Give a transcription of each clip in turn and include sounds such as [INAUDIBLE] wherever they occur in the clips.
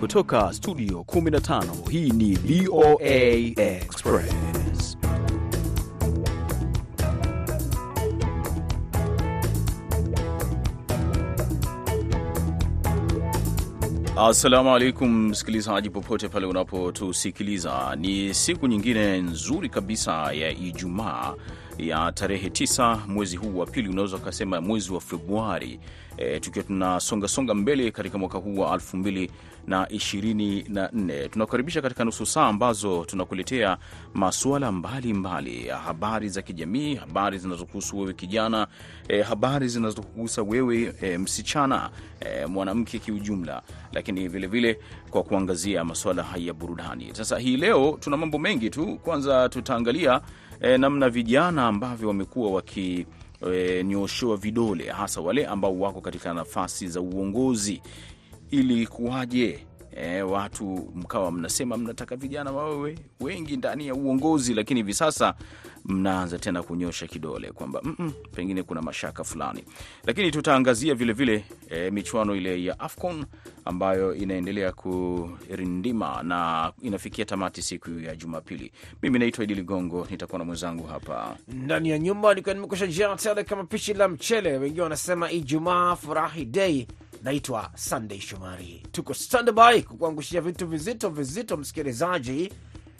Kutoka studio 15 hii ni VOA Express. Assalamu alaikum msikilizaji, popote pale unapotusikiliza, ni siku nyingine nzuri kabisa ya Ijumaa ya tarehe tisa mwezi huu wa pili, unaweza ukasema mwezi wa Februari e, tukiwa tunasongasonga mbele katika mwaka huu wa 2024. Tunakukaribisha katika nusu saa ambazo tunakuletea masuala mbalimbali ya habari za kijamii, habari zinazokuhusu wewe kijana, e, habari zinazokuhusa wewe e, msichana, e, mwanamke kiujumla, lakini vilevile vile kwa kuangazia masuala ya burudani. Sasa hii leo tuna mambo mengi tu. Kwanza tutaangalia e, namna vijana ambavyo wamekuwa waki E, nyoshewa vidole hasa wale ambao wako katika nafasi za uongozi. Ili kuwaje e, watu mkawa mnasema mnataka vijana wawe wengi ndani ya uongozi, lakini hivi sasa mnaanza tena kunyosha kidole kwamba mm -mm, pengine kuna mashaka fulani. Lakini tutaangazia vilevile e, michuano ile ya AFCON ambayo inaendelea kurindima na inafikia tamati siku ya Jumapili. Mimi naitwa Idi Ligongo, nitakuwa na mwenzangu hapa ndani ya nyumba, nikiwa nimekusha jaa tele kama pishi la mchele. Wengine wanasema Ijumaa furahi dei. Naitwa Sunday Shomari, tuko standby kukuangushia vitu vizito vizito, msikilizaji.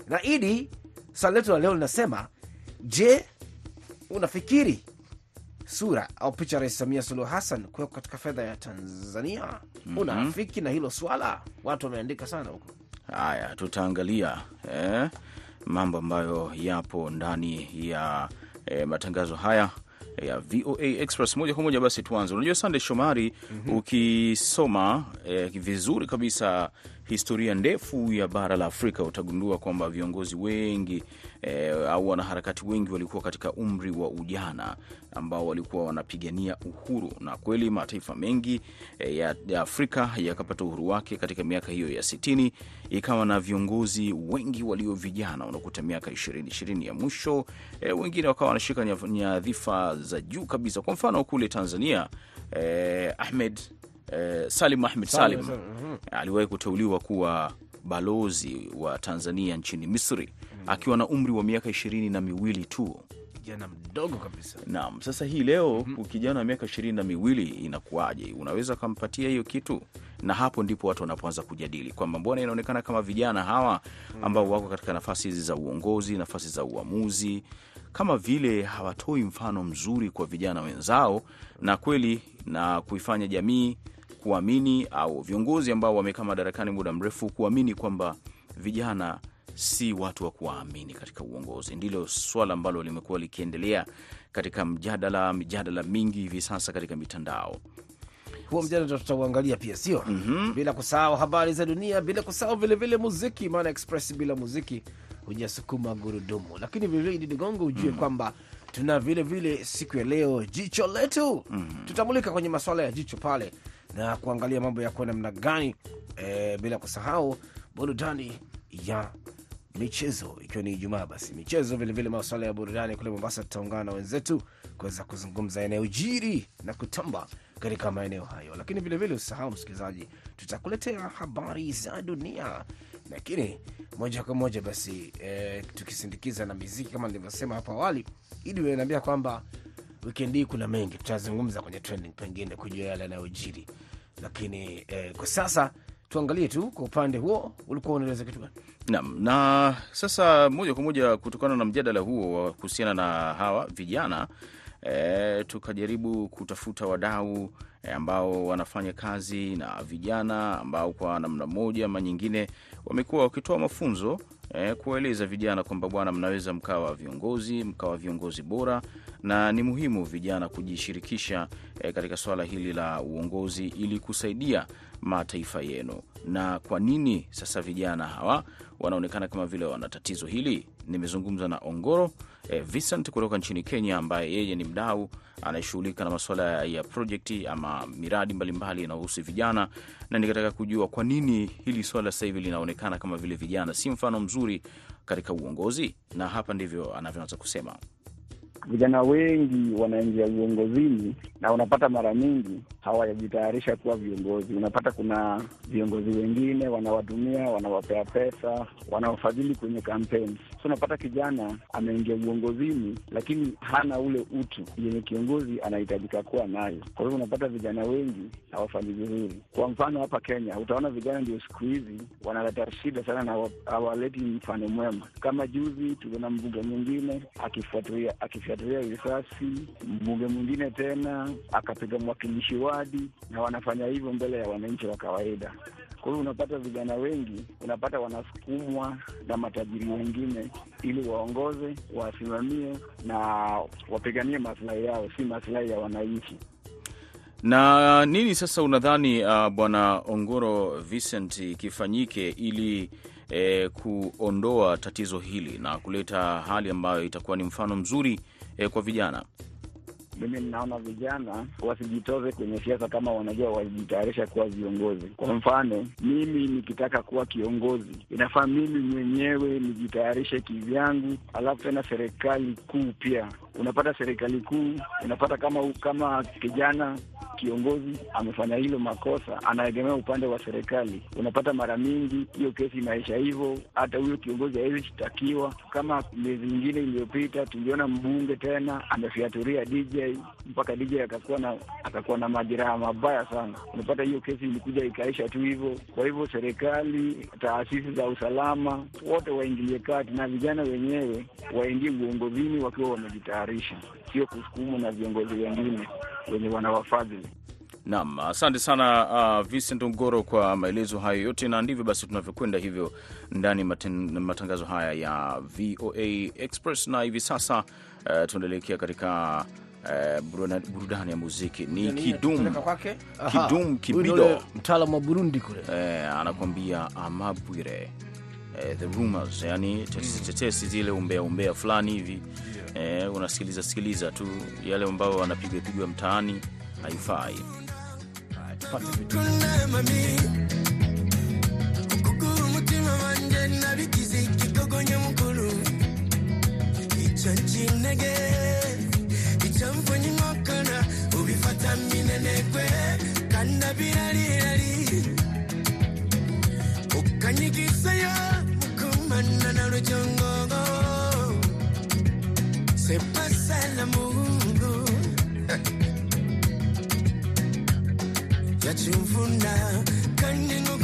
Na Idi, swali letu la leo linasema, je, unafikiri sura au picha ya Rais Samia Suluhu Hassan kuwekwa katika fedha ya Tanzania, mm -hmm. Unafiki na hilo swala? Watu wameandika sana huko. Haya, tutaangalia eh, mambo ambayo yapo ndani ya eh, matangazo haya ya VOA Express moja kwa moja. Basi tuanze. Unajua Sande Shomari, mm -hmm. ukisoma eh, vizuri kabisa historia ndefu ya bara la Afrika utagundua kwamba viongozi wengi e, au wanaharakati wengi walikuwa katika umri wa ujana ambao walikuwa wanapigania uhuru, na kweli mataifa mengi e, ya, ya Afrika yakapata uhuru wake katika miaka hiyo ya sitini, ikawa na viongozi wengi walio vijana, unakuta miaka ishirini ishirini ya mwisho e, wengine wakawa wanashika nyadhifa za juu kabisa. Kwa mfano kule Tanzania e, Ahmed Eh, Salim Ahmed Salim, Salim. Mm -hmm. aliwahi kuteuliwa kuwa balozi wa Tanzania nchini Misri akiwa na umri wa miaka ishirini na miwili tu, kijana mdogo kabisa. Naam, sasa hii leo mm -hmm. kijana wa miaka ishirini na miwili inakuwaje? Unaweza kampatia hiyo kitu? Na hapo ndipo watu wanapoanza kujadili kwamba mbona inaonekana kama vijana hawa ambao wako katika nafasi hizi za uongozi, nafasi za uamuzi kama vile hawatoi mfano mzuri kwa vijana wenzao, na kweli na kuifanya jamii kuamini au viongozi ambao wamekaa madarakani muda mrefu kuamini kwamba vijana si watu wa kuwaamini katika uongozi. Ndilo swala ambalo limekuwa likiendelea katika mjadala mijadala mingi hivi sasa katika mitandao. Huo mjadala tutauangalia pia, sio mm -hmm. bila kusahau habari za dunia, bila kusahau vilevile muziki, maana Express bila muziki hujasukuma gurudumu. Lakini vilevile Idi Ligongo ujue mm -hmm. kwamba tuna vilevile siku ya leo jicho letu mm -hmm. tutamulika kwenye maswala ya jicho pale na kuangalia mambo yako namna gani, e, bila kusahau burudani ya michezo, ikiwa ni Ijumaa. Basi michezo vilevile, masuala ya burudani kule Mombasa, tutaungana na wenzetu kuweza kuzungumza yanayojiri na kutamba katika maeneo hayo, lakini vilevile usisahau msikilizaji, tutakuletea habari za dunia, lakini moja kwa moja basi e, tukisindikiza na miziki kama nilivyosema hapo awali. ili naambia kwamba wikendi hii kuna mengi tutazungumza kwenye trending, pengine kujua yale yanayojiri, lakini eh, kwa sasa tuangalie tu kwa upande huo, ulikuwa unaeleza kitu gani? Naam, na sasa moja kwa moja kutokana na mjadala huo wa kuhusiana na hawa vijana e, tukajaribu kutafuta wadau e, ambao wanafanya kazi na vijana ambao kwa namna moja ama nyingine wamekuwa wakitoa mafunzo eh, kuwaeleza vijana kwamba bwana, mnaweza mkawa viongozi mkawa viongozi bora na ni muhimu vijana kujishirikisha eh, katika swala hili la uongozi ili kusaidia mataifa yenu. Na kwa nini sasa vijana hawa wanaonekana kama vile wana tatizo hili? Nimezungumza na Ongoro eh, Vincent kutoka nchini Kenya, ambaye yeye ni mdau anayeshughulika na masuala ya projekti ama miradi mbalimbali inayohusu vijana, na nikataka kujua kwa nini hili swala sasa hivi linaonekana kama vile vijana si mfano mzuri katika uongozi, na hapa ndivyo anavyoanza kusema. Vijana wengi wanaingia uongozini na unapata mara nyingi hawajajitayarisha kuwa viongozi. Unapata kuna viongozi wengine wanawatumia, wanawapea pesa, wanawafadhili kwenye kampeni. So unapata kijana ameingia uongozini, lakini hana ule utu yenye kiongozi anahitajika kuwa nayo. Kwa hivyo unapata vijana wengi hawafanyi vizuri. Kwa mfano hapa Kenya utaona vijana ndio siku hizi wanaleta shida sana na hawaleti mfano mwema. Kama juzi tuliona mbunge mwingine akifuatilia akifuatilia risasi, mbunge mwingine tena akapiga mwakilishi wadi, na wanafanya hivyo mbele ya wananchi wa kawaida. Kwa hiyo unapata vijana wengi unapata wanasukumwa na matajiri wengine ili waongoze, wasimamie na wapiganie maslahi yao, si maslahi ya wananchi. Na nini sasa unadhani uh, Bwana Ongoro Vincent kifanyike ili eh, kuondoa tatizo hili na kuleta hali ambayo itakuwa ni mfano mzuri eh, kwa vijana? Mimi ninaona vijana wasijitoze kwenye siasa kama wanajua wajitayarisha kuwa viongozi. Kwa mfano, mimi nikitaka kuwa kiongozi, inafaa mimi mwenyewe nijitayarishe kivyangu, alafu tena serikali kuu pia. Unapata serikali kuu, unapata kama kama kijana kiongozi amefanya hilo makosa, anaegemea upande wa serikali. Unapata mara mingi hiyo kesi inaisha hivyo, hata huyo kiongozi hawezi shtakiwa. Kama miezi mingine iliyopita, tuliona mbunge tena amefiaturia DJ mpaka DJ akakuwa na akakuwa na majeraha mabaya sana. Unapata hiyo kesi ilikuja ikaisha tu hivyo. Kwa hivyo serikali, taasisi za usalama, wote waingilie kati na vijana wenyewe waingie uongozini wakiwa wamejitayarisha, sio kusukumwa na viongozi wengine wenye wanawafadhili. Naam, asante sana uh, Vincent Ongoro kwa maelezo hayo yote, na ndivyo basi tunavyokwenda hivyo ndani matangazo haya ya VOA Express, na hivi sasa uh, tunaelekea katika uh, burudani, burudani ya muziki. Ni Kidum. Kidum Kibido, mtaalamu wa Burundi kule. Uh, anakuambia Amabwire uh, the rumors, yani tetesi tetesi zile umbea umbea fulani hivi uh, unasikiliza sikiliza tu yale ambayo wanapigwapigwa mtaani, haifai. Ukanyigisayo mukumana na rujongogo se pasa el mundo. [LAUGHS] Ya triunfo na kaningo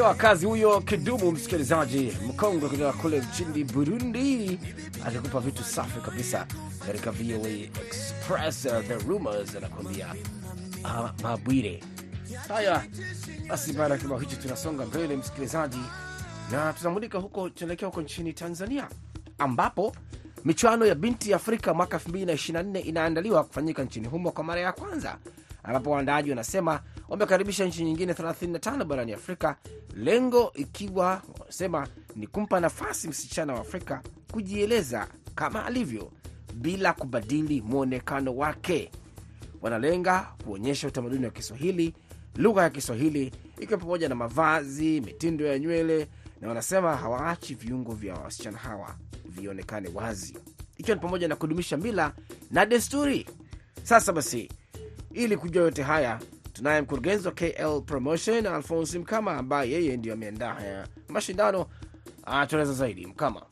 uhagaze wakazi huyo Kidumu, msikilizaji mkongwe kutoka kule nchini Burundi, akikupa vitu safi kabisa katika VOA Express. Uh, the rumors anakuambia uh, Mabwire. Haya basi, baada ya kibao hicho tunasonga mbele msikilizaji, na tunamulika huko, tunaelekea huko nchini Tanzania ambapo michuano ya binti ya Afrika mwaka 2024 inaandaliwa kufanyika nchini humo kwa mara ya kwanza, ambapo waandaaji wanasema wamekaribisha nchi nyingine 35 barani Afrika, lengo ikiwa wanasema ni kumpa nafasi msichana wa Afrika kujieleza kama alivyo bila kubadili mwonekano wake. Wanalenga kuonyesha utamaduni wa Kiswahili, lugha ya Kiswahili ikiwa pamoja na mavazi, mitindo ya nywele, na wanasema hawaachi viungo vya wasichana hawa vionekane wazi, ikiwa ni pamoja na kudumisha mila na desturi. Sasa basi, ili kujua yote haya tunaye mkurugenzi wa KL Promotion Alfonsi Mkama ambaye yeye ndio ameandaa haya mashindano. atueleza zaidi Mkama.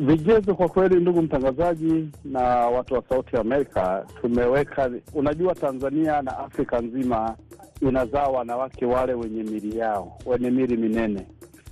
Vigezo kwa kweli, ndugu mtangazaji na watu wa Sauti Amerika, tumeweka. Unajua, Tanzania na Afrika nzima inazaa wanawake wale wenye mili yao, wenye mili minene,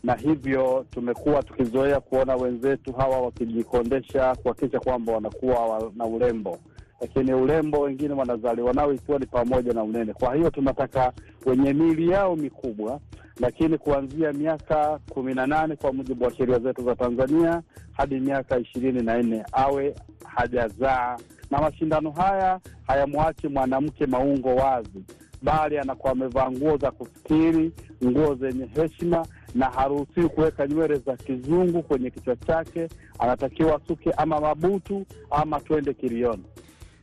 na hivyo tumekuwa tukizoea kuona wenzetu hawa wakijikondesha kuhakikisha kwamba wanakuwa na urembo, lakini urembo wengine wanazaliwa nao ikiwa ni pamoja na unene. Kwa hiyo tunataka wenye miili yao mikubwa, lakini kuanzia miaka kumi na nane kwa mujibu wa sheria zetu za Tanzania hadi miaka ishirini na nne awe hajazaa, na mashindano haya hayamwachi mwanamke maungo wazi, bali anakuwa amevaa nguo za kustiri, nguo zenye heshima na haruhusiwi kuweka nywele za kizungu kwenye kichwa chake. Anatakiwa suke ama mabutu ama twende kilioni.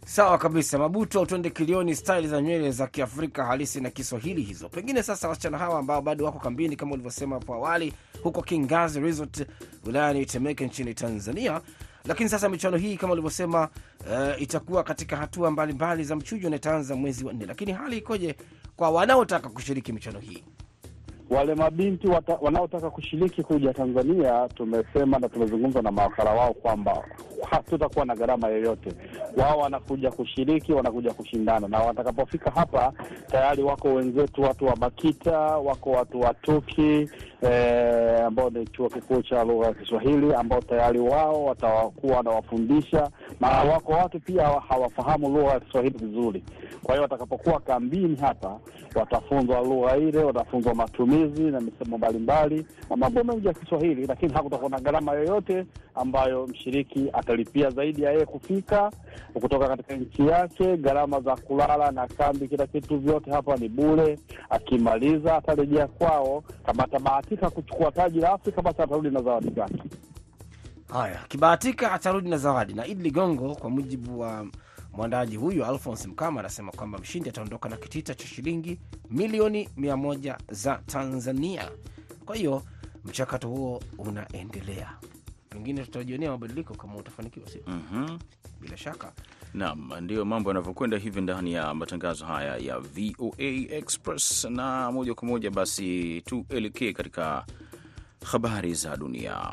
Sawa kabisa, Mabuto, twende kilioni, style za nywele za Kiafrika halisi na Kiswahili hizo. Pengine sasa wasichana hawa ambao bado wako kambini kama ulivyosema hapo awali, huko Kingazi Resort wilayani Temeke nchini Tanzania, lakini sasa michuano hii kama ulivyosema, uh, itakuwa katika hatua mbalimbali mbali za mchujo na itaanza mwezi wa nne. Lakini hali ikoje kwa wanaotaka kushiriki michuano hii? Wale mabinti wanaotaka kushiriki kuja Tanzania, tumesema na tumezungumza na mawakala wao kwamba hatutakuwa na gharama yoyote. Wao wanakuja kushiriki, wanakuja kushindana, na watakapofika hapa tayari wako wenzetu, watu wa BAKITA, wako watu wa TUKI eh, ambao ni chuo kikuu cha lugha ya Kiswahili, ambao tayari wao watakuwa wanawafundisha, na wako watu pia hawafahamu lugha ya Kiswahili vizuri. Kwa hiyo watakapokuwa kambini hapa watafunzwa lugha ile, watafunzwa matumizi na misemo mbalimbali na mambo mengi ya Kiswahili, lakini hakutakuwa na gharama yoyote ambayo mshiriki atalipia zaidi ya yeye kufika kutoka katika nchi yake. Gharama za kulala na kambi, kila kitu, vyote hapa ni bure. Akimaliza atarejea kwao. Kama atabahatika kuchukua taji la Afrika, basi atarudi na zawadi zake. Haya, akibahatika atarudi na zawadi. Na Idi Ligongo, kwa mujibu wa mwandaji huyu Alphonse Mkama, anasema kwamba mshindi ataondoka na kitita cha shilingi milioni mia moja za Tanzania. Kwa hiyo mchakato huo unaendelea, pengine tutajionea mabadiliko kama utafanikiwa, sio? Mhm. Bila shaka nam, ndiyo mambo yanavyokwenda hivi ndani ya matangazo haya ya VOA Express, na moja kwa moja basi tuelekee katika habari za dunia.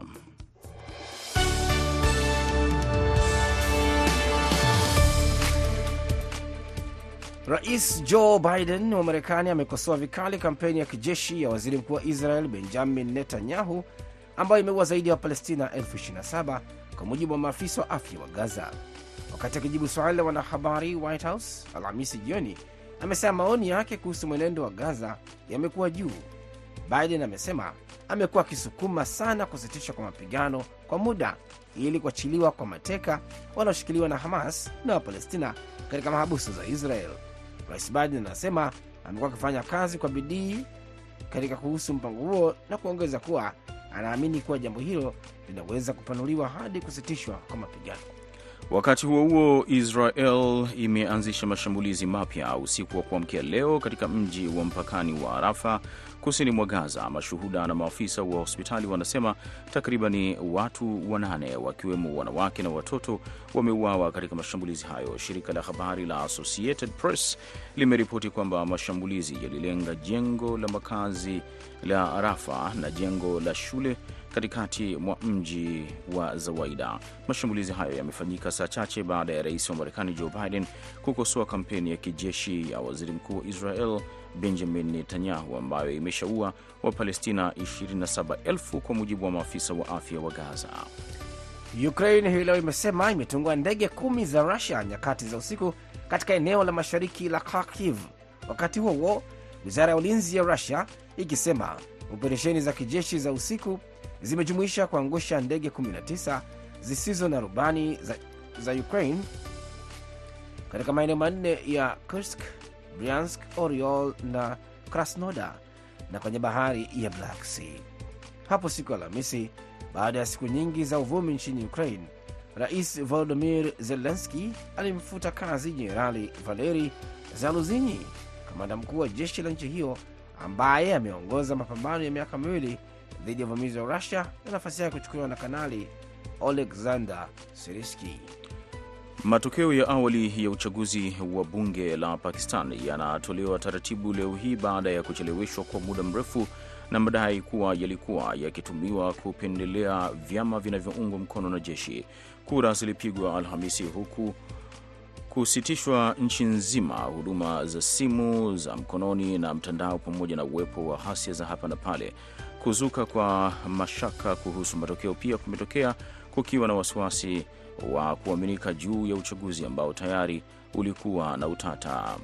Rais Joe Biden wa Marekani amekosoa vikali kampeni ya kijeshi ya waziri mkuu wa Israel Benjamin Netanyahu ambayo imeua zaidi ya Wapalestina elfu 27 kwa mujibu wa maafisa wa afya wa Gaza. Wakati akijibu swali la wanahabari White House Alhamisi jioni, amesema maoni yake kuhusu mwenendo wa Gaza yamekuwa juu. Biden amesema amekuwa akisukuma sana kusitishwa kwa mapigano kwa muda ili kuachiliwa kwa mateka wanaoshikiliwa na Hamas na Wapalestina katika mahabusu za Israel. Rais Biden anasema amekuwa akifanya kazi kwa bidii katika kuhusu mpango huo na kuongeza kuwa anaamini kuwa jambo hilo linaweza kupanuliwa hadi kusitishwa kwa mapigano. Wakati huo huo, Israel imeanzisha mashambulizi mapya usiku wa kuamkia leo katika mji wa mpakani wa Rafa kusini mwa Gaza. Mashuhuda na maafisa wa hospitali wanasema takribani watu wanane wakiwemo wanawake na watoto wameuawa katika mashambulizi hayo. Shirika la habari la Associated Press limeripoti kwamba mashambulizi yalilenga jengo la makazi la Rafa na jengo la shule katikati mwa mji wa Zawaida. Mashambulizi hayo yamefanyika saa chache baada ya rais wa Marekani Joe Biden kukosoa kampeni ya kijeshi ya waziri mkuu wa Israel Benjamin Netanyahu ambayo imeshaua Wapalestina 27,000 kwa mujibu wa maafisa wa afya wa Gaza. Ukraine hii leo imesema imetungua ndege kumi za Rusia nyakati za usiku katika eneo la mashariki la Kharkiv. Wakati huo huo, wizara ya ulinzi ya Rusia ikisema operesheni za kijeshi za usiku zimejumuisha kuangusha ndege 19 zisizo na rubani za, za Ukraine katika maeneo manne ya Kursk, Bryansk, Oriol na Krasnodar na kwenye bahari ya Black Sea. Hapo siku ya Alhamisi, baada ya siku nyingi za uvumi nchini Ukraine, Rais Volodymyr Zelensky alimfuta kazi Jenerali Valeri Zaluzinyi, kamanda mkuu wa jeshi la nchi hiyo ambaye ameongoza mapambano ya miaka miwili dhidi ya uvamizi wa Rusia na nafasi yake kuchukuliwa na Kanali Oleksandr Siriski. Matokeo ya awali ya uchaguzi wa bunge la Pakistan yanatolewa taratibu leo hii baada ya kucheleweshwa kwa muda mrefu na madai kuwa yalikuwa yakitumiwa kupendelea vyama vinavyoungwa mkono na jeshi. Kura zilipigwa Alhamisi huku kusitishwa nchi nzima huduma za simu za mkononi na mtandao, pamoja na uwepo wa ghasia za hapa na pale. Kuzuka kwa mashaka kuhusu matokeo pia kumetokea kukiwa na wasiwasi wa kuaminika juu ya uchaguzi ambao tayari ulikuwa na utata.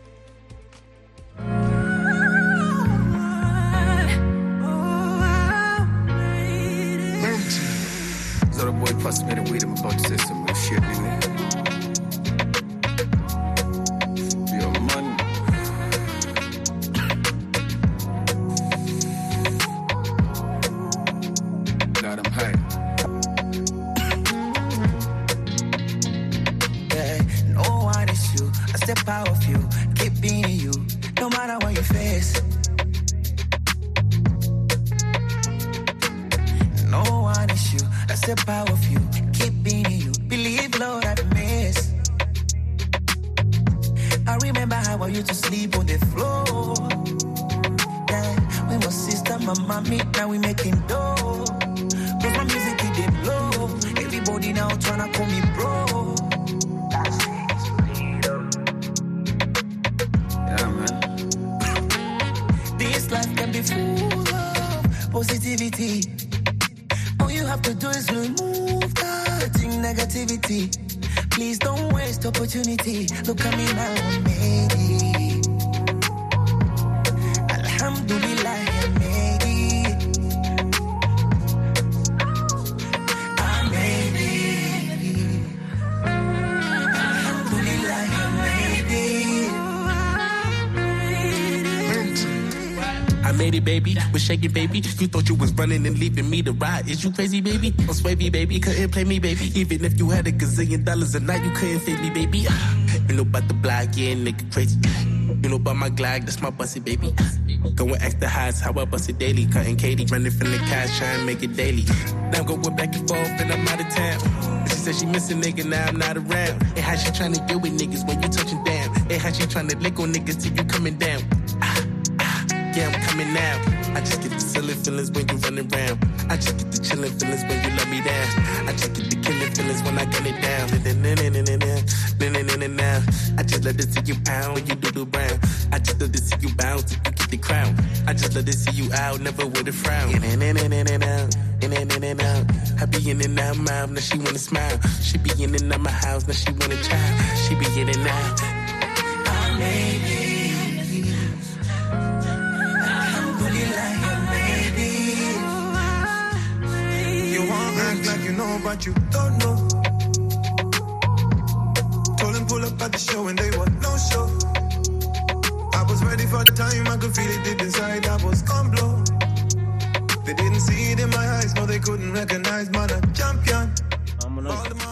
Please don't waste opportunity. Look at me now, I made it. Made baby. Was shaking, baby. You thought you was running and leaving me to ride. Is you crazy, baby? I'm swavy, baby. Couldn't play me, baby. Even if you had a gazillion dollars a night, you couldn't fade me, baby. You know about the block, yeah, nigga crazy. You know about my glide, that's my bussy, baby. Going extra highs, how I bust it daily. Cutting Katie, running from the cash, trying to make it daily. Now I'm going back and forth, and I'm out of town. She said she miss a nigga, now I'm not around. And how she trying to deal with niggas when you touching down? And how she trying to lick on niggas till you coming down? Ah, yeah, I'm coming now. I just get the silly feelings when you running around. I just get the chilling feelings when you let me down. I just get the killing feelings when I gun it down. I just let it see you pound when you do the brown. I just let it see you bounce till you get the crown. I just let it see you out, never with a frown. In and in and in and out, in and in and out. I be in and out mouth, now she wanna smile. She be in and out my house, now she want a child. She be in and out. I made it. Know, but you don't know. Told them pull up at the show and they were no show. I was ready for the time, I could feel it deep inside, I was gon' blow. They didn't see it in my eyes, no, they couldn't recognize a champion. Man, a-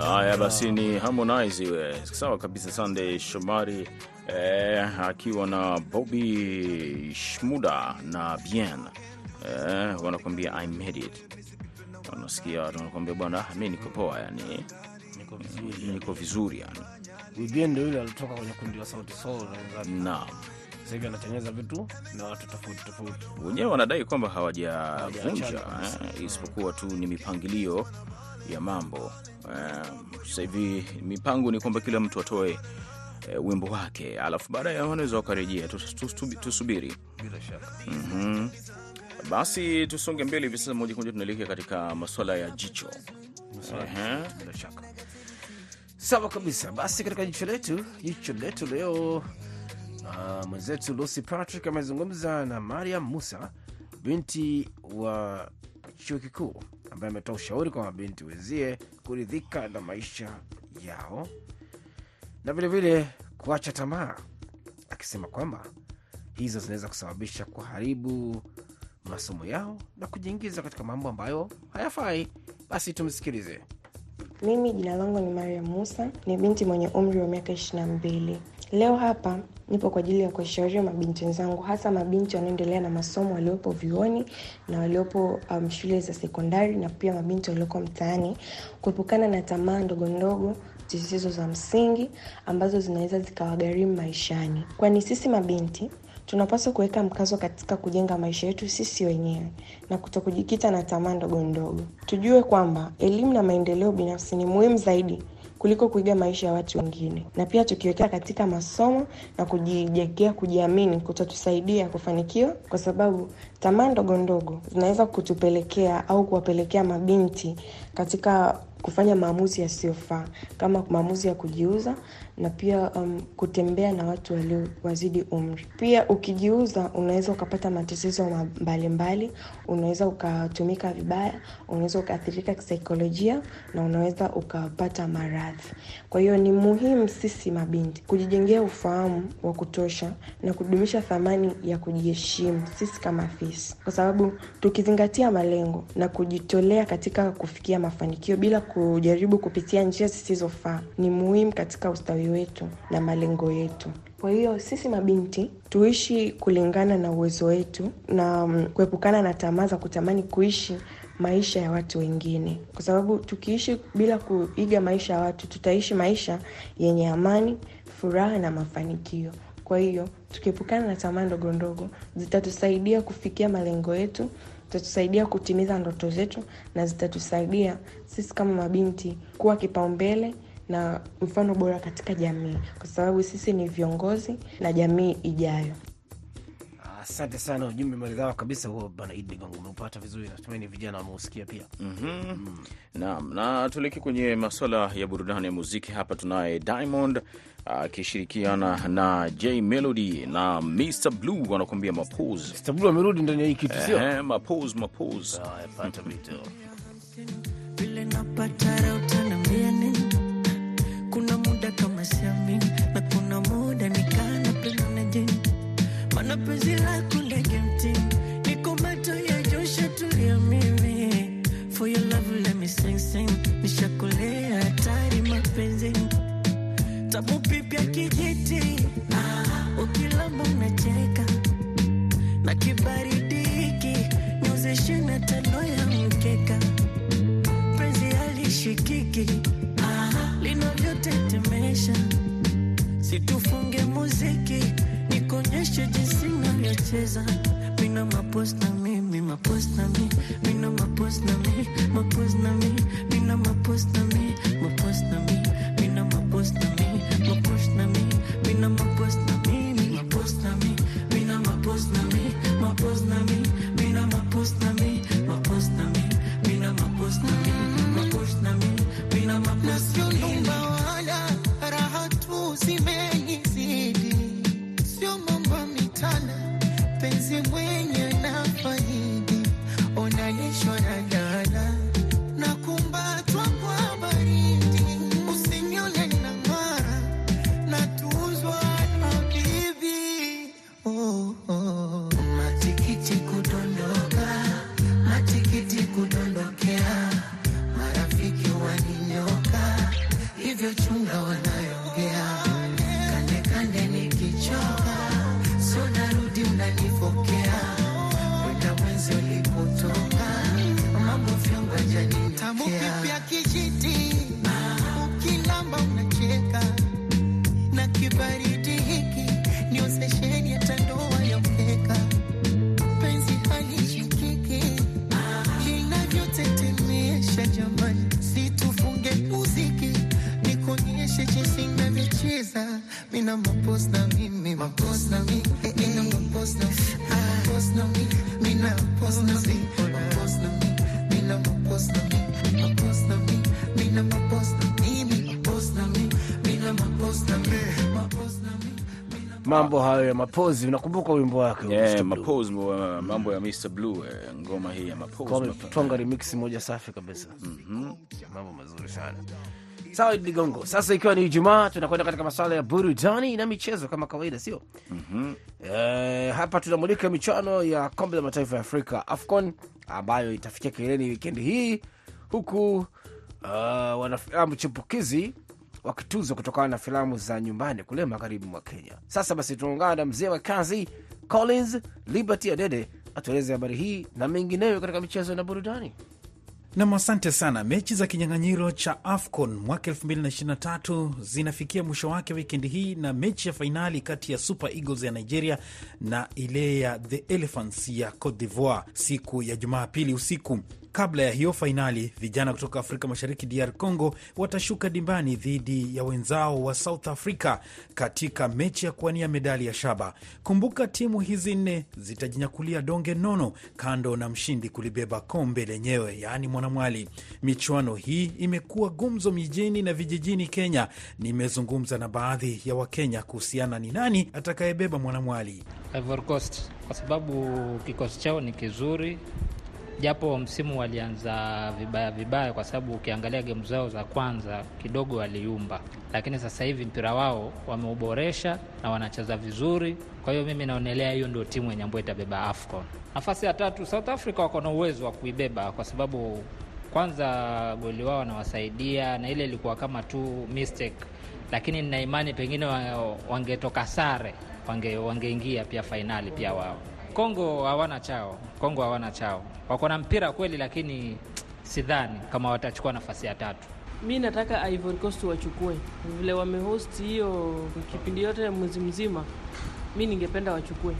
Haya basi, ni Harmonize we. Sawa kabisa, Sunday Shomari eh, akiwa na Bobby Shmuda na Bien eh, wanakuambia I made it. Unasikia watu wanakuambia bwana, mi niko poa, yani Niko vizuri. niko vizuri yani. Wigendo yule alitoka kwenye kundi la Sauti Sol na. Naam, Sasa hivi anatengeneza vitu na watu tofauti tofauti. wenyewe wanadai kwamba hawajavunja eh, isipokuwa tu ni mipangilio ya mambo eh, sasa hivi mipango ni kwamba kila mtu atoe eh, wimbo wake, alafu baadaye wanaweza wakarejea. Tus- tus- tus- Tusubiri. Bila shaka. Mhm. Basi tusonge mbele hivi sasa, moja kwa moja tunaelekea katika masuala ya jicho. Bila shaka. Sawa kabisa. Basi katika jicho letu, jicho letu leo uh, mwenzetu Lucy Patrick amezungumza na Mariam Musa, binti wa chuo kikuu, ambaye ametoa ushauri kwa mabinti wenzie kuridhika na maisha yao na vilevile kuacha tamaa, akisema kwamba hizo zinaweza kusababisha kuharibu masomo yao na kujiingiza katika mambo ambayo hayafai. Basi tumsikilize. Mimi jina langu ni Mariam Musa, ni binti mwenye umri wa miaka ishirini na mbili. Leo hapa nipo kwa ajili ya kuwashauri mabinti wenzangu, hasa mabinti wanaoendelea na masomo waliopo vyuoni na waliopo um, shule za sekondari na pia mabinti walioko mtaani, kuepukana na tamaa ndogo ndogo zisizo za msingi ambazo zinaweza zikawagharimu maishani, kwani sisi mabinti tunapaswa kuweka mkazo katika kujenga maisha yetu sisi wenyewe na kutokujikita na tamaa ndogo ndogo. Tujue kwamba elimu na maendeleo binafsi ni muhimu zaidi kuliko kuiga maisha ya watu wengine, na pia tukiwekea katika masomo na kujijengea kujiamini kutatusaidia kufanikiwa, kwa sababu tamaa ndogo ndogo zinaweza kutupelekea au kuwapelekea mabinti katika kufanya maamuzi yasiyofaa kama maamuzi ya kujiuza na pia um, kutembea na watu waliowazidi umri. Pia ukijiuza, unaweza ukapata matatizo mbalimbali, unaweza ukatumika vibaya, unaweza ukaathirika kisaikolojia na unaweza ukapata maradhi. Kwa hiyo ni muhimu sisi mabinti kujijengea ufahamu wa kutosha na kudumisha thamani ya kujiheshimu sisi kama fisi, kwa sababu tukizingatia malengo na kujitolea katika kufikia mafanikio bila kujaribu kupitia njia zisizofaa, ni muhimu katika ustawi wetu na malengo yetu. Kwa hiyo sisi mabinti tuishi kulingana na uwezo wetu na um, kuepukana na tamaa za kutamani kuishi maisha ya watu wengine, kwa sababu tukiishi bila kuiga maisha ya watu, tutaishi maisha yenye amani, furaha na mafanikio. Kwa hiyo tukiepukana na tamaa ndogo ndogo, zitatusaidia kufikia malengo yetu, zitatusaidia kutimiza ndoto zetu, na zitatusaidia sisi kama mabinti kuwa kipaumbele na mfano bora katika jamii, kwa sababu sisi ni viongozi na jamii ijayo. Asante sana, ujumbe maridhawa kabisa huo bana Idi Ligongo, umeupata vizuri. Natumaini vijana wameusikia pia. mm-hmm. Naam, na tuelekee kwenye maswala ya burudani ya muziki. Hapa tunaye Diamond akishirikiana na J Melody na Mr Blue wanakuambia mapose. Mr Blue amerudi ndani ya hii kitu, sio Eh, mapose mapose. Kuna muda kama siamini na kuna muda nikana napenda na jini, maana penzi lako mpenzi mwenye nafaidi onalishwa na dana Mambo hayo ya mapozi, unakumbuka wimbo wake mambo ya Mr Blue eh, ngoma hii ya mapozi, twanga remix moja safi kabisa. mm -hmm. Mambo mazuri sana. Sawa, Idi Ligongo. Sasa ikiwa ni Ijumaa, tunakwenda katika masuala ya burudani na michezo kama kawaida, sio? Eh, hapa tunamulika michuano ya kombe la mataifa ya Afrika AFCON ambayo itafikia kileleni wikendi hii huku uh, wanafilamu chipukizi wakituzwa kutokana na filamu za nyumbani kule magharibi mwa Kenya. Sasa basi tunaungana na mzee wa kazi Collins Liberty Adede atueleze habari hii na mengineyo katika michezo na burudani. Nam, asante sana. Mechi za kinyang'anyiro cha AFCON mwaka 2023 zinafikia mwisho wake wikendi hii na mechi ya fainali kati ya Super Eagles ya Nigeria na ile ya The Elephants ya Cote d'Ivoire siku ya Jumapili usiku. Kabla ya hiyo fainali, vijana kutoka Afrika Mashariki, DR Congo, watashuka dimbani dhidi ya wenzao wa South Africa katika mechi ya kuwania medali ya shaba. Kumbuka timu hizi nne zitajinyakulia donge nono, kando na mshindi kulibeba kombe lenyewe, yaani mwanamwali. Michuano hii imekuwa gumzo mijini na vijijini Kenya. Nimezungumza na baadhi ya Wakenya kuhusiana ni nani atakayebeba mwanamwali. Kwa sababu kikosi chao ni kizuri, japo msimu walianza vibaya vibaya, kwa sababu ukiangalia gemu zao za kwanza kidogo waliumba, lakini sasa hivi mpira wao wameuboresha na wanacheza vizuri. Kwa hiyo mimi naonelea hiyo ndio timu yenye ambayo itabeba AFCON. Nafasi ya tatu, South Africa wako na uwezo wa kuibeba kwa sababu kwanza goli wao wanawasaidia, na ile ilikuwa kama tu mistake, lakini nina imani pengine wangetoka sare wange wangeingia pia fainali pia wao. Kongo hawana chao, Kongo hawana chao, wako na mpira kweli, lakini sidhani kama watachukua nafasi ya tatu. Mi nataka Ivory Coast wachukue vile wamehost hiyo kipindi yote mwezi mzima. Mi ningependa wachukue.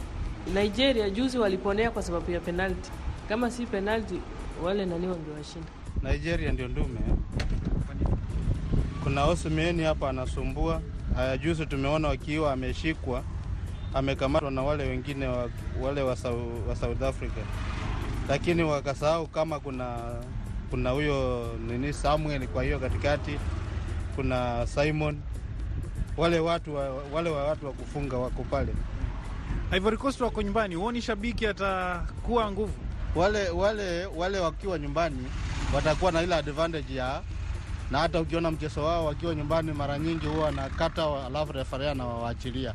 Nigeria juzi waliponea kwa sababu ya penalti. Kama si penalti, wale nani wangewashinda. Nigeria ndio ndume. Kuna Osimhen hapa anasumbua. Haya, juzi tumeona wakiwa ameshikwa, amekamatwa na wale wengine wa, wale wa, Sau- wa South Africa, lakini wakasahau kama kuna kuna huyo nini Samuel, kwa hiyo katikati kuna Simon, wale watu wa, wale wa watu wa kufunga wako pale. Ivory Coast wako nyumbani, huoni shabiki atakuwa nguvu? wale wale wale wakiwa nyumbani watakuwa na ile advantage ya na hata ukiona mchezo wao wakiwa nyumbani mara nyingi huwa wanakata wa- alafu refaria anawaachilia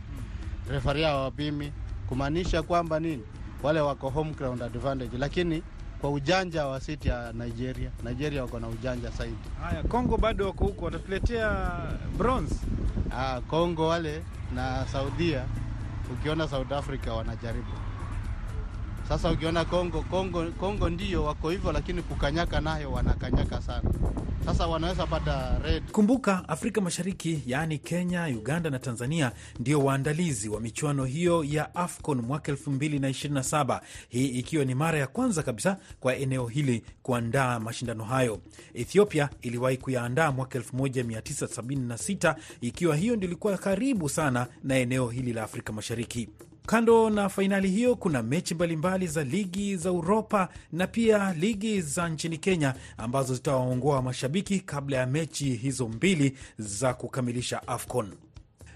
refaria hawapimi kumaanisha kwamba nini? Wale wako home ground advantage lakini kwa ujanja wa siti ya nigeria nigeria wako na ujanja zaidi. Haya, Kongo bado wako huko, watatuletea bronze. ah, congo wale na saudia ukiona south africa wanajaribu sasa ukiona Kongo, Kongo, Kongo ndio wako hivyo, lakini kukanyaka nayo wanakanyaka sana. Sasa wanaweza pata red. Kumbuka Afrika Mashariki, yaani Kenya, Uganda na Tanzania ndio waandalizi wa michuano hiyo ya AFCON mwaka 2027, hii ikiwa ni mara ya kwanza kabisa kwa eneo hili kuandaa mashindano hayo. Ethiopia iliwahi kuyaandaa mwaka 1976, ikiwa hiyo ndio ilikuwa karibu sana na eneo hili la Afrika Mashariki. Kando na fainali hiyo kuna mechi mbalimbali za ligi za Uropa na pia ligi za nchini Kenya ambazo zitawaongoa mashabiki kabla ya mechi hizo mbili za kukamilisha AFCON.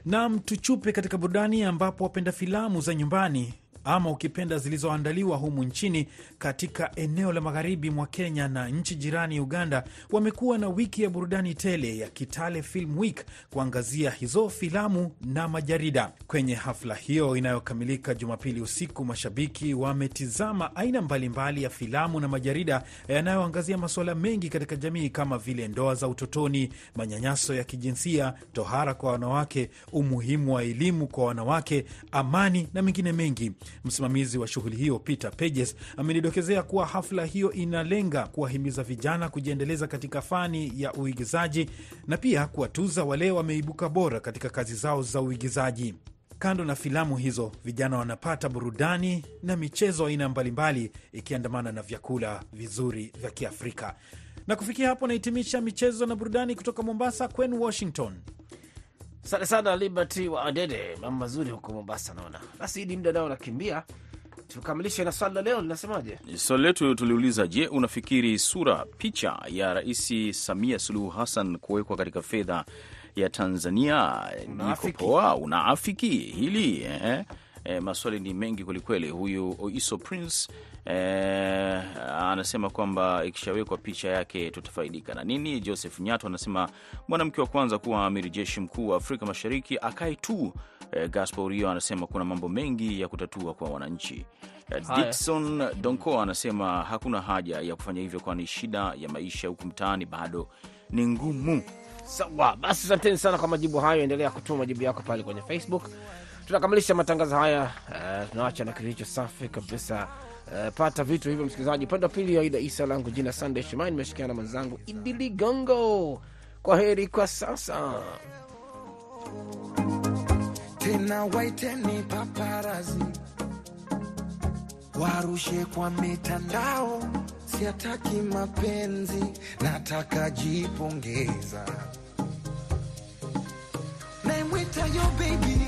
Nam, tuchupe katika burudani ambapo wapenda filamu za nyumbani ama ukipenda zilizoandaliwa humu nchini katika eneo la magharibi mwa Kenya na nchi jirani Uganda wamekuwa na wiki ya burudani tele ya Kitale Film Week kuangazia hizo filamu na majarida. Kwenye hafla hiyo inayokamilika Jumapili usiku, mashabiki wametizama aina mbalimbali ya filamu na majarida yanayoangazia masuala mengi katika jamii kama vile ndoa za utotoni, manyanyaso ya kijinsia, tohara kwa wanawake, umuhimu wa elimu kwa wanawake, amani na mengine mengi. Msimamizi wa shughuli hiyo Peter Pages amenidokezea kuwa hafla hiyo inalenga kuwahimiza vijana kujiendeleza katika fani ya uigizaji na pia kuwatuza wale wameibuka bora katika kazi zao za uigizaji. Kando na filamu hizo, vijana wanapata burudani na michezo aina mbalimbali, ikiandamana na vyakula vizuri vya Kiafrika. Na kufikia hapo nahitimisha michezo na burudani kutoka Mombasa kwenu Washington. Asante sana Liberty wa Adede, mambo mazuri huko Mombasa naona. Basi hidi muda nao nakimbia, tukamilishe na swali la leo linasemaje? Swali letu tuliuliza, je, unafikiri sura picha ya Rais Samia Suluhu Hassan kuwekwa katika fedha ya Tanzania niko poa? Unaafiki hili eh? Eh, maswali ni mengi kwelikweli. Huyu Oiso Prince e, anasema kwamba ikishawekwa picha yake tutafaidika na nini. Joseph Nyato anasema mwanamke wa kwanza kuwa amiri jeshi mkuu wa Afrika Mashariki akae tu. E, Gaspar Rio anasema kuna mambo mengi ya kutatua kwa wananchi. Dikson Donko anasema hakuna haja ya kufanya hivyo, kwani shida ya maisha huku mtaani bado ni ngumu. Sawa, basi asanteni sana kwa majibu hayo. Endelea kutuma majibu yako pale kwenye Facebook. Tunakamilisha matangazo haya, uh, tunaacha na kilicho safi kabisa. Uh, pata vitu hivyo, msikilizaji. Upande wa pili, Aida Isa langu jina Sandey Shimai, nimeshikiana na mwenzangu Idi Ligongo. Kwa heri kwa sasa. tena waiteni paparazi warushe kwa mitandao siataki mapenzi nataka jipongeza naimwita yo baby